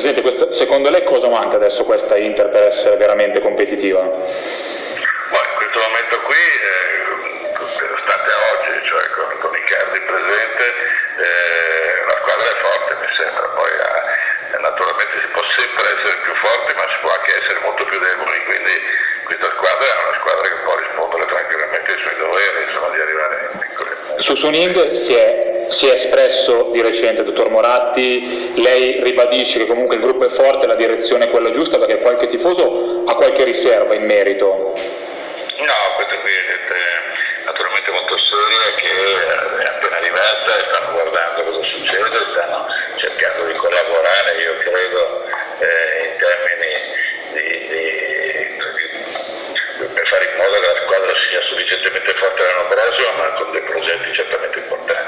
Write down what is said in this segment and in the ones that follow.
secondo lei cosa manca adesso questa Inter per essere veramente competitiva? Ma in questo momento qui, eh, state oggi, cioè con, con Icardi presente, eh, la squadra è forte mi sembra, poi eh, naturalmente si può sempre essere più forti ma si può anche essere molto più deboli, quindi questa squadra è una squadra che può rispondere tranquillamente ai suoi doveri, insomma di arrivare in piccoli. Su Suning si è, si è espresso di recente, dottor Moratti, lei ribadisce che comunque il gruppo è forte, la direzione è quella giusta perché qualche tifoso ha qualche riserva in merito. No, questa qui è naturalmente molto seria che è appena arrivata e stanno guardando cosa succede, stanno cercando di collaborare, io credo, eh, in termini di, di, di, per fare in modo che la squadra sia sufficientemente forte l'anno prossimo, ma con dei progetti certamente importanti.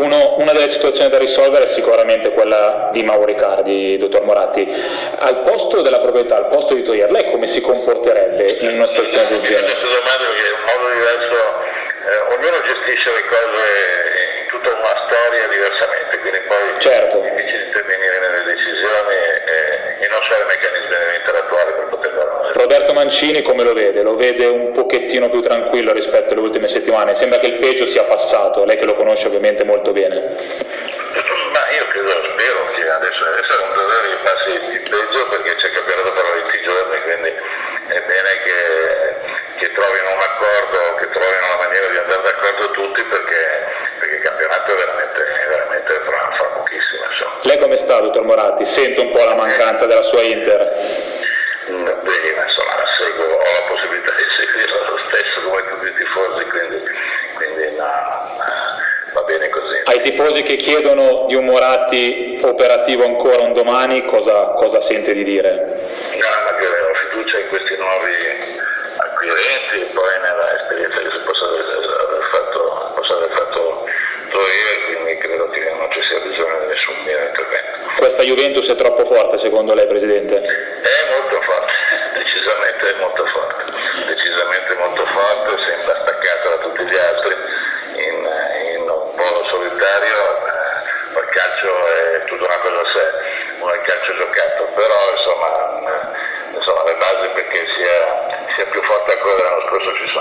Uno, una delle situazioni da risolvere è sicuramente quella di Mauro Riccardi, dottor Moratti. Al posto della proprietà, al posto di Toier, lei come si comporterebbe in una situazione del genere? Questa domanda perché è un modo diverso, eh, ognuno gestisce le cose in tutta una storia diversamente, quindi Roberto Mancini come lo vede? Lo vede un pochettino più tranquillo rispetto alle ultime settimane? Sembra che il peggio sia passato, lei che lo conosce ovviamente molto bene. Ma io credo, spero che adesso, adesso è un dovere che passi il peggio perché c'è campionato per 20 giorni, quindi è bene che, che trovino un accordo, che trovino una maniera di andare d'accordo tutti perché, perché il campionato è veramente, è veramente fra, fra pochissimo. Insomma. Lei come sta, dottor Moratti? Sente un po' la mancanza della sua Inter? Beh, insomma, seguo, ho la possibilità di seguirla lo stesso come tutti i tifosi, quindi, quindi no, va bene così. Ai tifosi che chiedono di un Moratti operativo ancora un domani, cosa, cosa sente di dire? No, ma che ho fiducia in questi nuovi acquirenti e poi nella esperienza che si possa aver fatto, possa aver fatto Toier, quindi credo che non ci sia bisogno di nessun mio intervento. Questa Juventus è troppo forte secondo lei, Presidente? Rosh Hashanah.